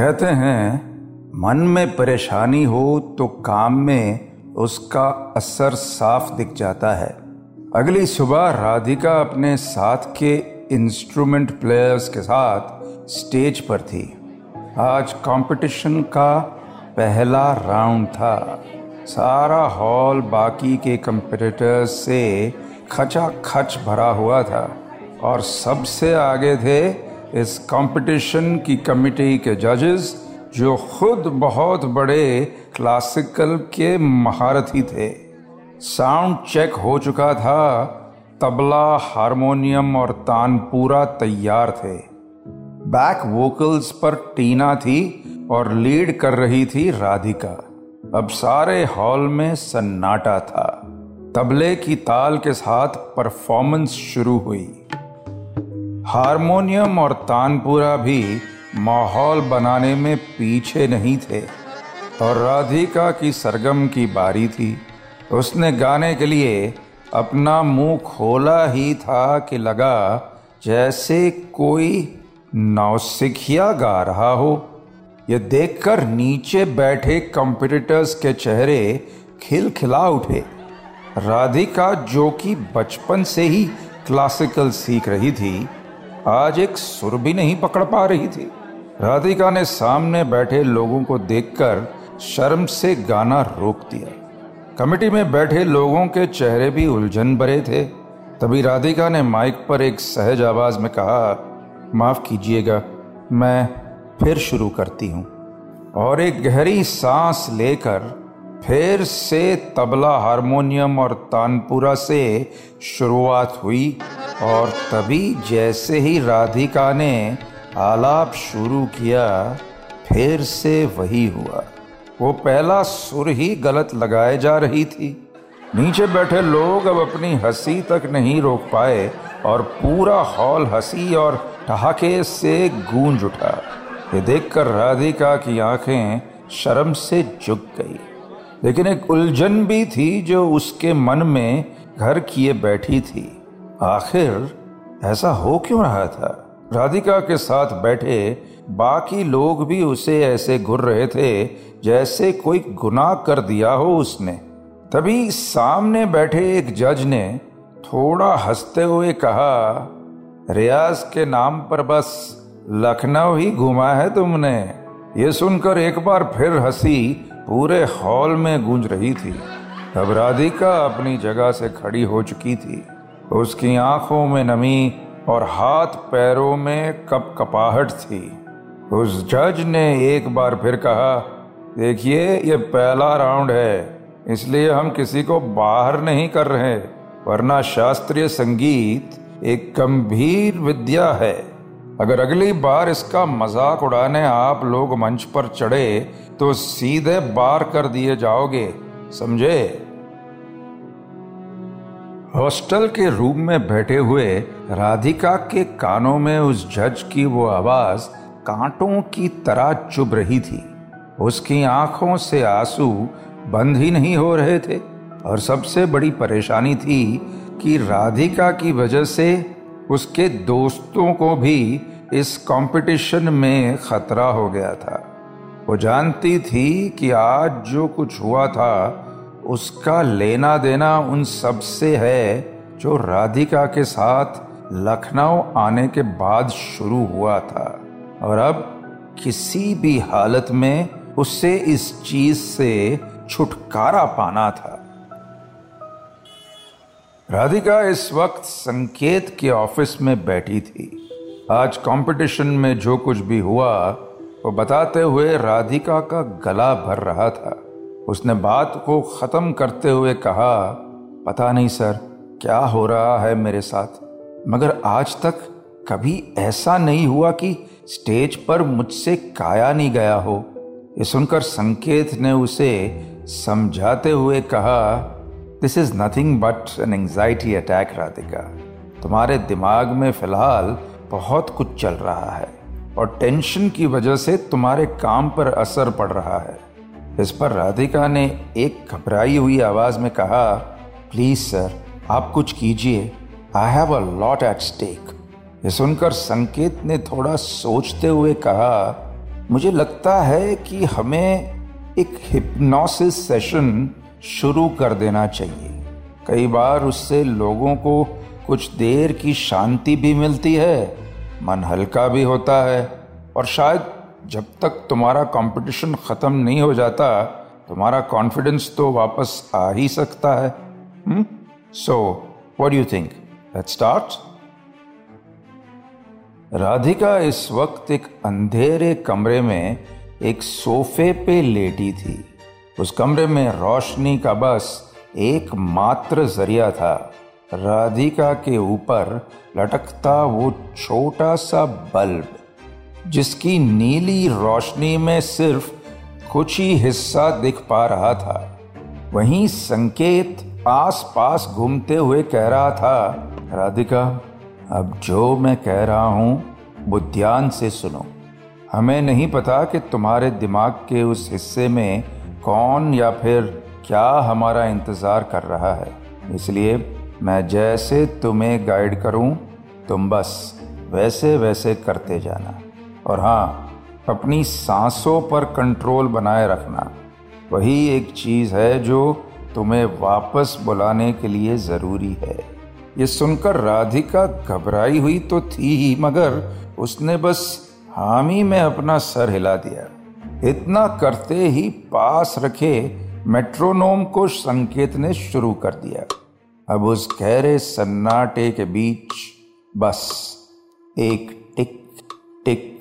कहते हैं, मन में परेशानी हो तो काम में उसका असर साफ़ दिख जाता है। अगली सुबह राधिका अपने साथ के इंस्ट्रूमेंट प्लेयर्स के साथ स्टेज पर थी। आज कंपटीशन का पहला राउंड था। सारा हॉल बाकी के कंपटीटर्स से खचा खच भरा हुआ था और सबसे आगे थे इस कंपटीशन की कमेटी के जजेस, जो खुद बहुत बड़े क्लासिकल के महारथी थे। साउंड चेक हो चुका था, तबला, हारमोनियम और तानपूरा तैयार थे। बैक वोकल्स पर टीना थी और लीड कर रही थी राधिका। अब सारे हॉल में सन्नाटा था। तबले की ताल के साथ परफॉर्मेंस शुरू हुई। हारमोनियम और तानपुरा भी माहौल बनाने में पीछे नहीं थे। और राधिका की सरगम की बारी थी। उसने गाने के लिए अपना मुँह खोला ही था कि लगा जैसे कोई नौसिखिया गा रहा हो। यह देखकर नीचे बैठे कंपिटिटर्स के चेहरे खिलखिला उठे। राधिका जो कि बचपन से ही क्लासिकल सीख रही थी आज एक सुर भी नहीं पकड़ पा रही थी। राधिका ने सामने बैठे लोगों को देखकर शर्म से गाना रोक दिया। कमेटी में बैठे लोगों के चेहरे भी उलझन भरे थे। तभी राधिका ने माइक पर एक सहज आवाज़ में कहा, माफ़ कीजिएगा, मैं फिर शुरू करती हूँ। और एक गहरी सांस लेकर फिर से तबला हारमोनियम और तानपुरा से शुरुआत हुई। और तभी जैसे ही राधिका ने आलाप शुरू किया, फिर से वही हुआ। वो पहला सुर ही गलत लगाए जा रही थी। नीचे बैठे लोग अब अपनी हँसी तक नहीं रोक पाए और पूरा हॉल हँसी और ठहाके से गूंज उठा। ये देखकर राधिका की आँखें शर्म से झुक गई। लेकिन एक उलझन भी थी जो उसके मन में घर किए बैठी थी। आखिर ऐसा हो क्यों रहा था? राधिका के साथ बैठे बाकी लोग भी उसे ऐसे घुर रहे थे जैसे कोई गुनाह कर दिया हो उसने। तभी सामने बैठे एक जज ने थोड़ा हँसते हुए कहा, रियाज के नाम पर बस लखनऊ ही घुमा है तुमने? ये सुनकर एक बार फिर हँसी पूरे हॉल में गूंज रही थी। अब राधिका अपनी जगह से खड़ी हो चुकी थी। उसकी आँखों में नमी और हाथ पैरों में कप कपाहट थी। उस जज ने एक बार फिर कहा, देखिए, ये पहला राउंड है, इसलिए हम किसी को बाहर नहीं कर रहे, वरना शास्त्रीय संगीत एक गंभीर विद्या है। अगर अगली बार इसका मज़ाक उड़ाने आप लोग मंच पर चढ़े तो सीधे बार कर दिए जाओगे, समझे? हॉस्टल के रूम में बैठे हुए राधिका के कानों में उस जज की वो आवाज़ कांटों की तरह चुभ रही थी। उसकी आँखों से आँसू बंद ही नहीं हो रहे थे और सबसे बड़ी परेशानी थी कि राधिका की वजह से उसके दोस्तों को भी इस कंपटीशन में खतरा हो गया था। वो जानती थी कि आज जो कुछ हुआ था उसका लेना देना उन सबसे है जो राधिका के साथ लखनऊ आने के बाद शुरू हुआ था। और अब किसी भी हालत में उससे इस चीज़ से छुटकारा पाना था। राधिका इस वक्त संकेत के ऑफ़िस में बैठी थी। आज कंपटीशन में जो कुछ भी हुआ, वो बताते हुए राधिका का गला भर रहा था। उसने बात को खत्म करते हुए कहा, पता नहीं सर, क्या हो रहा है मेरे साथ? मगर आज तक कभी ऐसा नहीं हुआ कि स्टेज पर मुझसे काया नहीं गया हो। ये सुनकर संकेत ने उसे समझाते हुए कहा this is nothing but an anxiety attack Radhika. तुम्हारे दिमाग में फ़िलहाल बहुत कुछ चल रहा है और टेंशन की वजह से तुम्हारे काम पर असर पड़ रहा है। इस पर राधिका ने एक घबराई हुई आवाज़ में कहा, प्लीज़ सर, आप कुछ कीजिए। I have a lot at stake ये सुनकर संकेत ने थोड़ा सोचते हुए कहा, मुझे लगता है कि हमें एक हिप्नोसिस सेशन शुरू कर देना चाहिए। कई बार उससे लोगों को कुछ देर की शांति भी मिलती है, मन हल्का भी होता है, और शायद जब तक तुम्हारा कंपटीशन खत्म नहीं हो जाता, तुम्हारा कॉन्फिडेंस तो वापस आ ही सकता है। So what do you think let's start Radhika इस वक्त एक अंधेरे कमरे में एक सोफे पे लेटी थी। उस कमरे में रोशनी का बस एक मात्र ज़रिया था। राधिका के ऊपर लटकता वो छोटा सा बल्ब। जिसकी नीली रोशनी में सिर्फ़ कुछ ही हिस्सा दिख पा रहा था। वहीं संकेत आस पास घूमते हुए कह रहा था, राधिका, अब जो मैं कह रहा हूँ, वो ध्यान से सुनो। हमें नहीं पता कि तुम्हारे दिमाग के उस हिस्से में कौन या फिर क्या हमारा इंतज़ार कर रहा है। इसलिए मैं जैसे तुम्हें गाइड करूँ, तुम बस वैसे वैसे करते जाना। और हाँ अपनी सांसों पर कंट्रोल बनाए रखना, वही एक चीज़ है जो तुम्हें वापस बुलाने के लिए ज़रूरी है। ये सुनकर राधिका घबराई हुई तो थी ही, मगर उसने बस हामी में अपना सर हिला दिया। इतना करते ही पास रखे मेट्रोनोम को संकेत ने शुरू कर दिया। अब उस गहरे सन्नाटे के बीच बस, एक टिक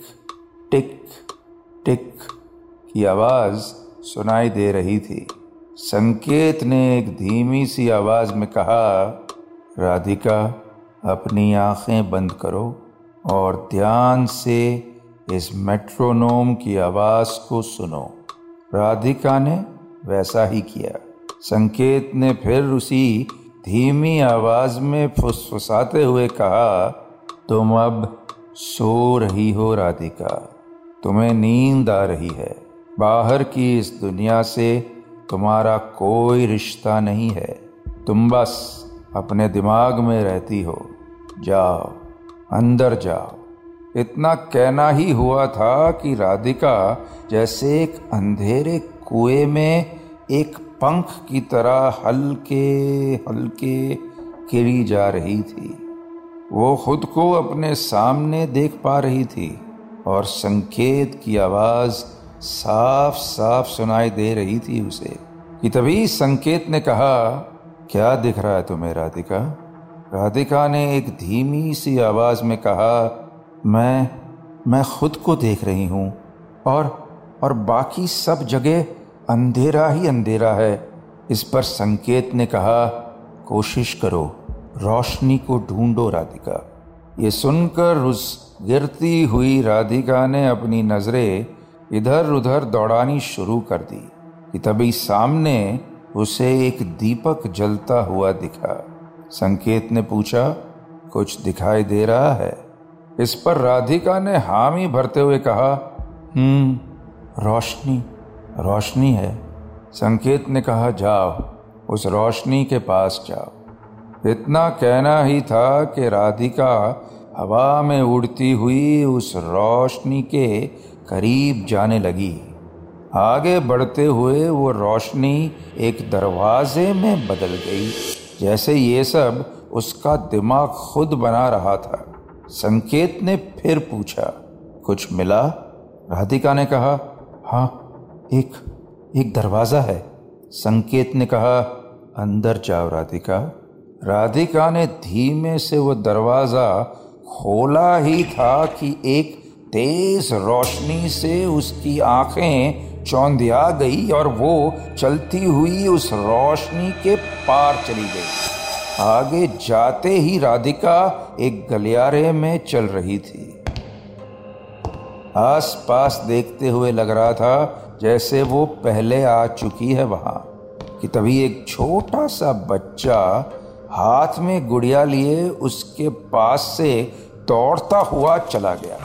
टिक टिक की आवाज़ सुनाई दे रही थी। संकेत ने एक धीमी सी आवाज़ में कहा, राधिका, अपनी आँखें बंद करो और ध्यान से इस मेट्रोनोम की आवाज़ को सुनो। राधिका ने वैसा ही किया। संकेत ने फिर उसी धीमी आवाज़ में फुसफुसाते हुए कहा, तुम अब सो रही हो राधिका, तुम्हें नींद आ रही है। बाहर की इस दुनिया से तुम्हारा कोई रिश्ता नहीं है। तुम बस अपने दिमाग में रहती हो। जाओ, अंदर जाओ। इतना कहना ही हुआ था कि राधिका जैसे एक अंधेरे कुएँ में एक पंख की तरह हल्के हल्के गिरी जा रही थी। वो खुद को अपने सामने देख पा रही थी और संकेत की आवाज़ साफ़ साफ़ सुनाई दे रही थी उसे। कि तभी संकेत ने कहा, क्या दिख रहा है तुम्हें, राधिका? राधिका ने एक धीमी सी आवाज़ में कहा, मैं मैं खुद को देख रही हूँ और और बाकी सब जगह अंधेरा ही अंधेरा है। इस पर संकेत ने कहा, कोशिश करो। रोशनी को ढूंढो, राधिका। ये सुनकर उस गिरती हुई राधिका ने अपनी नज़रें इधर उधर दौड़ानी शुरू कर दी, कि तभी सामने उसे एक दीपक जलता हुआ दिखा। संकेत ने पूछा, कुछ दिखाई दे रहा है? इस पर राधिका ने हामी भरते हुए कहा हम्म रोशनी रोशनी है। संकेत ने कहा, जाओ, उस रोशनी के पास जाओ। इतना कहना ही था कि राधिका हवा में उड़ती हुई उस रोशनी के करीब जाने लगी। आगे बढ़ते हुए वो रोशनी एक दरवाजे में बदल गई। जैसे ये सब उसका दिमाग खुद बना रहा था। संकेत ने फिर पूछा, कुछ मिला? राधिका ने कहा हाँ एक एक दरवाज़ा है। संकेत ने कहा, अंदर जाओ राधिका। राधिका ने धीमे से वो दरवाज़ा खोला ही था कि एक तेज रोशनी से उसकी आँखें चौंधिया गई और वो चलती हुई उस रोशनी के पार चली गई। आगे जाते ही राधिका एक गलियारे में चल रही थी। आस पास देखते हुए लग रहा था जैसे वो पहले आ चुकी है वहाँ, कि तभी एक छोटा सा बच्चा हाथ में गुड़िया लिए उसके पास से दौड़ता हुआ चला गया।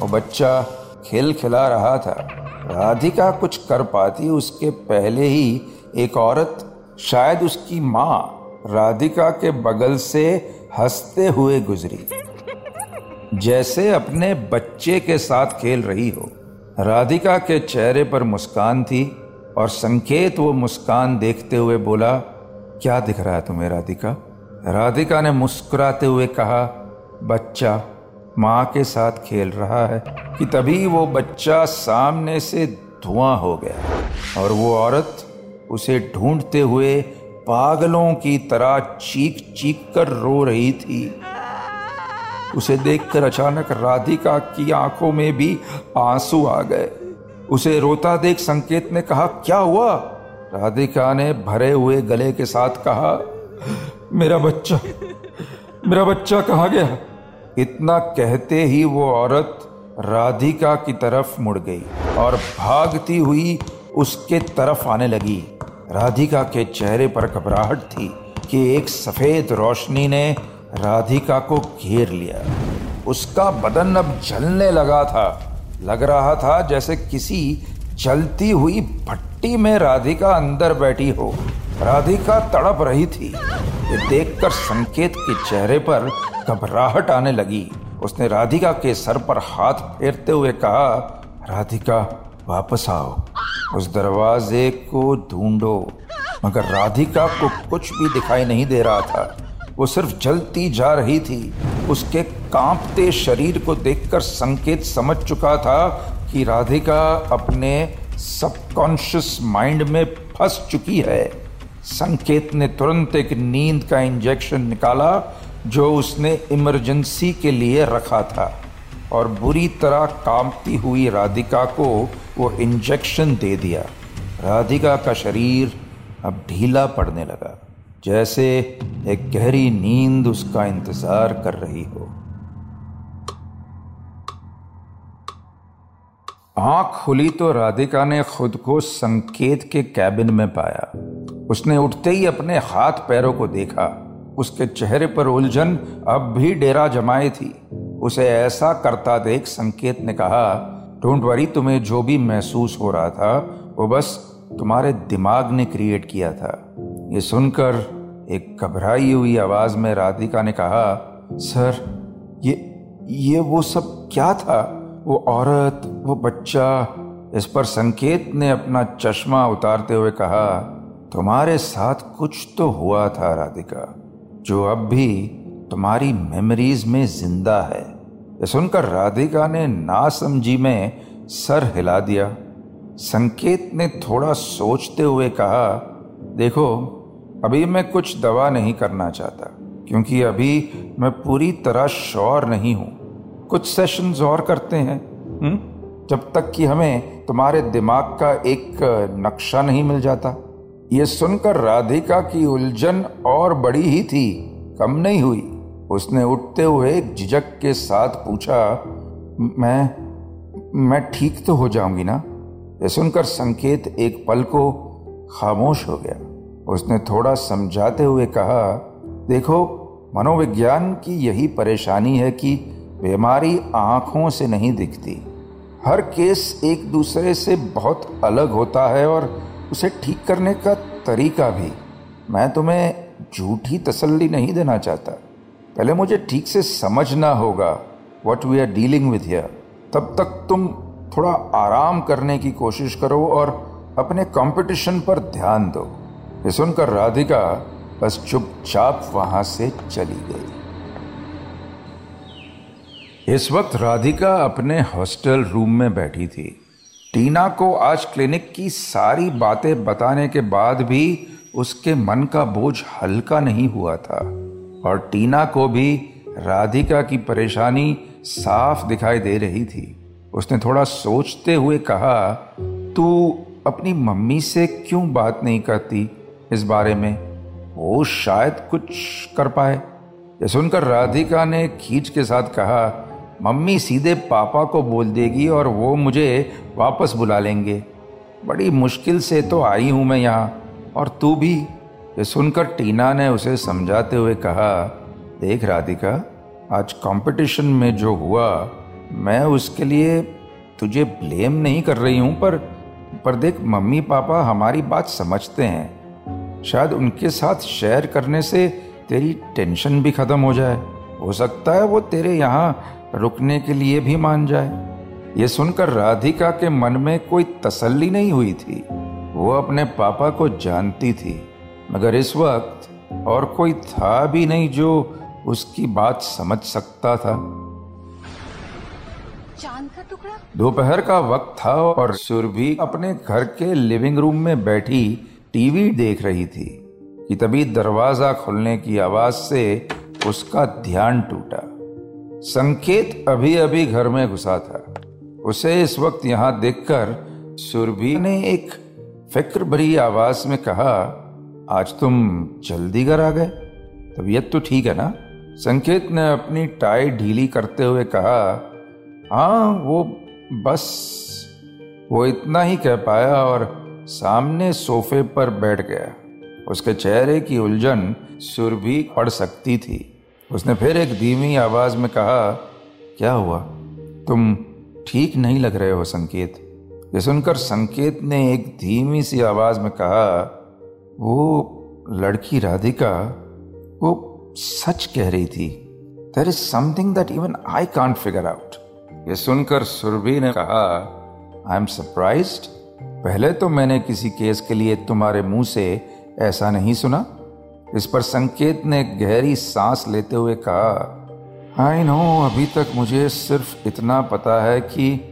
वो बच्चा खिल खिला रहा था। राधिका कुछ कर पाती, उसके पहले ही एक औरत, शायद उसकी माँ, राधिका के बगल से हँसते हुए गुजरी। जैसे अपने बच्चे के साथ खेल रही हो। राधिका के चेहरे पर मुस्कान थी और संकेत वो मुस्कान देखते हुए बोला, क्या दिख रहा है तुम्हें, राधिका? राधिका ने मुस्कुराते हुए कहा, बच्चा, माँ के साथ खेल रहा है कि तभी वो बच्चा सामने से धुआँ हो गया और वो औरत उसे ढूंढते हुए पागलों की तरह चीख चीख कर रो रही थी। उसे देखकर अचानक राधिका की आँखों में भी आँसू आ गए। उसे रोता देख संकेत ने कहा, क्या हुआ? राधिका ने भरे हुए गले के साथ कहा मेरा बच्चा मेरा बच्चा कहा गया? इतना कहते ही वो औरत राधिका की तरफ़ मुड़ गई और भागती हुई उसके तरफ़ आने लगी। राधिका के चेहरे पर घबराहट थी कि एक सफ़ेद रोशनी ने राधिका को घेर लिया। उसका बदन अब जलने लगा था। लग रहा था जैसे किसी जलती हुई भट्टी में राधिका अंदर बैठी हो। राधिका तड़प रही थी। ये देखकर संकेत के चेहरे पर घबराहट आने लगी। उसने राधिका के सर पर हाथ फेरते हुए कहा, राधिका, वापस आओ। उस दरवाजे को ढूंढो। मगर राधिका को कुछ भी दिखाई नहीं दे रहा था। वो सिर्फ़ जलती जा रही थी। उसके कांपते शरीर को देखकर संकेत समझ चुका था कि राधिका अपने सबकॉन्शियस माइंड में फंस चुकी है। संकेत ने तुरंत एक नींद का इंजेक्शन निकाला, जो उसने इमरजेंसी के लिए रखा था। और बुरी तरह कांपती हुई राधिका को वो इंजेक्शन दे दिया। राधिका का शरीर अब ढीला पड़ने लगा, जैसे एक गहरी नींद उसका इंतज़ार कर रही हो। आँख खुली तो राधिका ने खुद को संकेत के कैबिन में पाया। उसने उठते ही अपने हाथ पैरों को देखा। उसके चेहरे पर उलझन अब भी डेरा जमाए थी। उसे ऐसा करता देख संकेत ने कहा, डोंट वरी, तुम्हें जो भी महसूस हो रहा था, वो बस तुम्हारे दिमाग ने क्रिएट किया था। ये सुनकर एक घबराई हुई आवाज़ में राधिका ने कहा, सर, ये ये वो सब क्या था? वो औरत, वो बच्चा? इस पर संकेत ने अपना चश्मा उतारते हुए कहा तुम्हारे साथ कुछ तो हुआ था, राधिका, जो अब भी तुम्हारी मेमोरीज में ज़िंदा है ये सुनकर राधिका ने नासमझी में सर हिला दिया संकेत ने थोड़ा सोचते हुए कहा, देखो, अभी मैं कुछ दवा नहीं करना चाहता, क्योंकि अभी मैं पूरी तरह श्योर नहीं हूँ कुछ सेशंस और करते हैं हुँ? हम्म? जब तक कि हमें तुम्हारे दिमाग का एक नक्शा नहीं मिल जाता ये सुनकर राधिका की उलझन और बड़ी ही थी, कम नहीं हुई। उसने उठते हुए झिझक के साथ पूछा, मैं मैं ठीक तो हो जाऊँगी ना? ये सुनकर संकेत एक पल को खामोश हो गया। उसने थोड़ा समझाते हुए कहा, देखो, मनोविज्ञान की यही परेशानी है कि बीमारी आँखों से नहीं दिखती। हर केस एक दूसरे से बहुत अलग होता है और उसे ठीक करने का तरीका भी। मैं तुम्हें झूठी तसल्ली नहीं देना चाहता। पहले मुझे ठीक से समझना होगा what we are dealing with here तब तक तुम थोड़ा आराम करने की कोशिश करो और अपने कंपटीशन पर ध्यान दो। ये सुनकर राधिका बस चुपचाप वहाँ से चली गई। इस वक्त राधिका अपने हॉस्टल रूम में बैठी थी। टीना को आज क्लिनिक की सारी बातें बताने के बाद भी उसके मन का बोझ हल्का नहीं हुआ था। और टीना को भी राधिका की परेशानी साफ़ दिखाई दे रही थी। उसने थोड़ा सोचते हुए कहा, तू अपनी मम्मी से क्यों बात नहीं करती इस बारे में? वो शायद कुछ कर पाए। ये सुनकर राधिका ने खींच के साथ कहा मम्मी सीधे पापा को बोल देगी और वो मुझे वापस बुला लेंगे। बड़ी मुश्किल से तो आई हूँ मैं यहाँ। और तू भी, ये सुनकर टीना ने उसे समझाते हुए कहा, देख राधिका, आज कंपटीशन में जो हुआ, मैं उसके लिए तुझे ब्लेम नहीं कर रही हूँ, पर पर देख मम्मी पापा हमारी बात समझते हैं। शायद उनके साथ शेयर करने से तेरी टेंशन भी ख़त्म हो जाए। हो सकता है वो तेरे यहाँ रुकने के लिए भी मान जाए। ये सुनकर राधिका के मन में कोई तसल्ली नहीं हुई थी। वो अपने पापा को जानती थी मगर इस वक्त और कोई था भी नहीं जो उसकी बात समझ सकता था। चाँद का टुकड़ा? दोपहर का वक्त था और सुरभि अपने घर के लिविंग रूम में बैठी टीवी देख रही थी कि तभी दरवाज़ा खुलने की आवाज़ से उसका ध्यान टूटा। संकेत अभी अभी घर में घुसा था। उसे इस वक्त यहाँ देखकर सुरभि ने एक फ़िक्र भरी आवाज़ में कहा, आज तुम जल्दी घर आ गए? तबीयत तो ठीक है ना? संकेत ने अपनी टाई ढीली करते हुए कहा हाँ वो बस, वो इतना ही कह पाया और सामने सोफे पर बैठ गया। उसके चेहरे की उलझन सुरभि पड़ सकती थी। उसने फिर एक धीमी आवाज़ में कहा, क्या हुआ? तुम ठीक नहीं लग रहे हो संकेत. ये सुनकर संकेत ने एक धीमी सी आवाज़ में कहा, वो लड़की राधिका, वो सच कह रही थी। There is something that even I can't figure out ये सुनकर सुरभि ने कहा आई एम सरप्राइज़ पहले तो मैंने किसी केस के लिए तुम्हारे मुँह से ऐसा नहीं सुना। इस पर संकेत ने गहरी सांस लेते हुए कहा, आई नो, अभी तक मुझे सिर्फ़ इतना पता है कि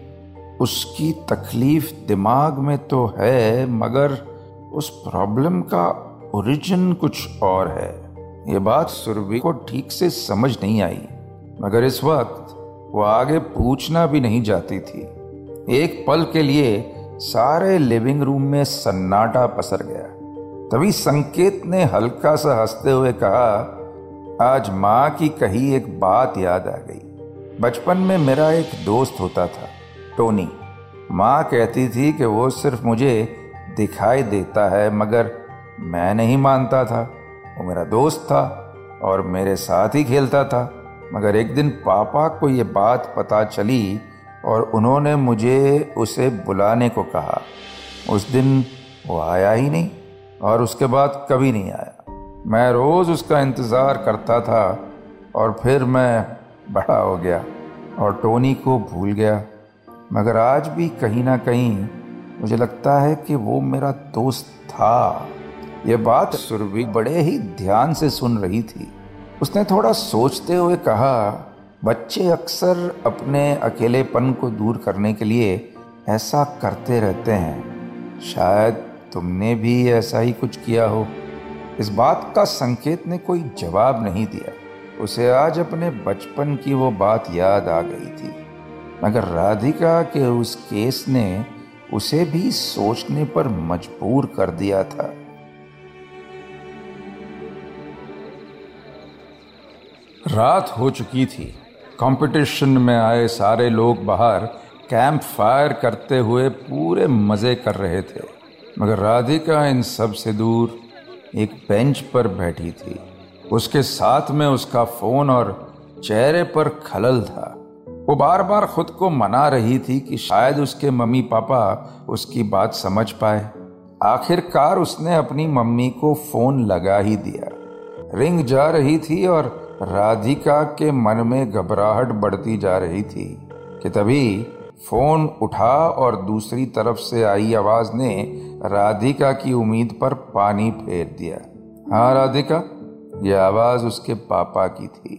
उसकी तकलीफ़ दिमाग में तो है, मगर उस प्रॉब्लम का ओरिजिन कुछ और है। ये बात सुरभि को ठीक से समझ नहीं आई, मगर इस वक्त वो आगे पूछना भी नहीं जाती थी। एक पल के लिए सारे लिविंग रूम में सन्नाटा पसर गया। तभी संकेत ने हल्का सा हँसते हुए कहा, आज माँ की कही एक बात याद आ गई। बचपन में मेरा एक दोस्त होता था, टोनी। माँ कहती थी कि वो सिर्फ़ मुझे दिखाई देता है, मगर मैं नहीं मानता था। वो मेरा दोस्त था और मेरे साथ ही खेलता था। मगर एक दिन पापा को ये बात पता चली और उन्होंने मुझे उसे बुलाने को कहा। उस दिन वो आया ही नहीं। और उसके बाद कभी नहीं आया। मैं रोज़ उसका इंतज़ार करता था और फिर मैं बड़ा हो गया और टोनी को भूल गया। मगर आज भी कहीं ना कहीं मुझे लगता है कि वो मेरा दोस्त था। यह बात सुरभि बड़े ही ध्यान से सुन रही थी। उसने थोड़ा सोचते हुए कहा, बच्चे अक्सर अपने अकेलेपन को दूर करने के लिए ऐसा करते रहते हैं। शायद तुमने भी ऐसा ही कुछ किया हो। इस बात का संकेत ने कोई जवाब नहीं दिया। उसे आज अपने बचपन की वो बात याद आ गई थी। मगर राधिका के उस केस ने उसे भी सोचने पर मजबूर कर दिया था। रात हो चुकी थी। कंपटीशन में आए सारे लोग बाहर कैंप फायर करते हुए पूरे मज़े कर रहे थे। मगर राधिका इन सबसे दूर एक बेंच पर बैठी थी। उसके साथ में उसका फ़ोन और चेहरे पर खलल था। वो बार बार खुद को मना रही थी कि शायद उसके मम्मी पापा उसकी बात समझ पाए। आखिरकार उसने अपनी मम्मी को फ़ोन लगा ही दिया। रिंग जा रही थी और राधिका के मन में घबराहट बढ़ती जा रही थी कि तभी फ़ोन उठा और दूसरी तरफ़ से आई आवाज़ ने राधिका की उम्मीद पर पानी फेर दिया। हाँ राधिका यह आवाज़ उसके पापा की थी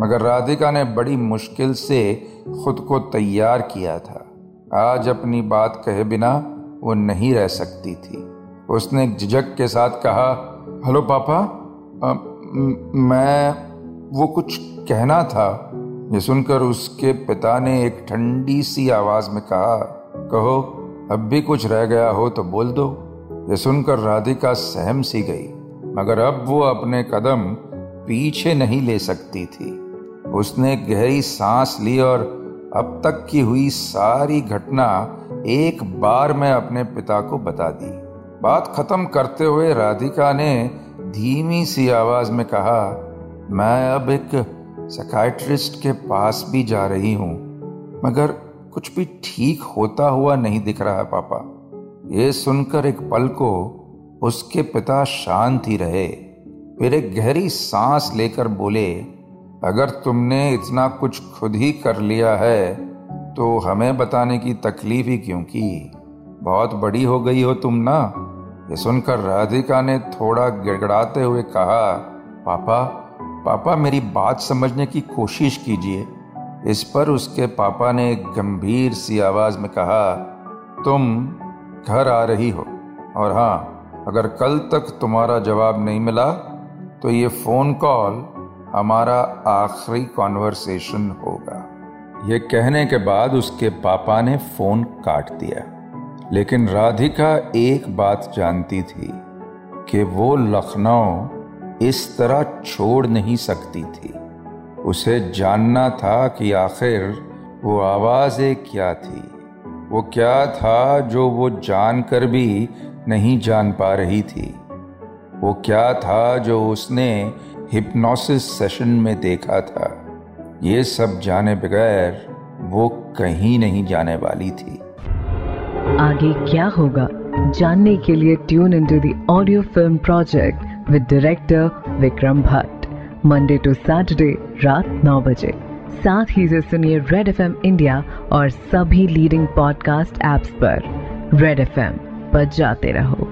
मगर राधिका ने बड़ी मुश्किल से खुद को तैयार किया था। आज अपनी बात कहे बिना वो नहीं रह सकती थी। उसने झिझक के साथ कहा हेलो पापा आ, मैं वो कुछ कहना था ये सुनकर उसके पिता ने एक ठंडी सी आवाज़ में कहा, कहो, अब भी कुछ रह गया हो तो बोल दो। ये सुनकर राधिका सहम सी गई, मगर अब वो अपने कदम पीछे नहीं ले सकती थी। उसने गहरी सांस ली और अब तक की हुई सारी घटना एक बार में अपने पिता को बता दी। बात खत्म करते हुए राधिका ने धीमी सी आवाज़ में कहा, मैं अब एक सकाइट्रिस्ट के पास भी जा रही हूँ, मगर कुछ भी ठीक होता हुआ नहीं दिख रहा पापा। ये सुनकर एक पल को उसके पिता शांत ही रहे। फिर एक गहरी सांस लेकर बोले, अगर तुमने इतना कुछ खुद ही कर लिया है तो हमें बताने की तकलीफ़ ही क्यों की? बहुत बड़ी हो गई हो तुम ना? ये सुनकर राधिका ने थोड़ा गिड़गड़ाते हुए कहा, पापा पापा, मेरी बात समझने की कोशिश कीजिए। इस पर उसके पापा ने एक गंभीर सी आवाज़ में कहा, तुम घर आ रही हो। और हाँ अगर कल तक तुम्हारा जवाब नहीं मिला तो ये फ़ोन कॉल हमारा आखिरी कॉन्वर्सेशन होगा। ये कहने के बाद उसके पापा ने फ़ोन काट दिया। लेकिन राधिका एक बात जानती थी कि वो लखनऊ इस तरह छोड़ नहीं सकती थी। उसे जानना था कि आखिर वो आवाज़ें क्या थी। वो क्या था जो वो जानकर भी नहीं जान पा रही थी। वो क्या था जो उसने हिप्नोसिस सेशन में देखा था। ये सब जाने बगैर वो कहीं नहीं जाने वाली थी। आगे क्या होगा? जानने के लिए tune in to the audio film project with director Vikram Bhatt Monday to Saturday रात नौ बजे। साथ ही से सुनिए रेड एफएम इंडिया और सभी लीडिंग पॉडकास्ट एप्स पर। रेड एफएम पर जाते रहो।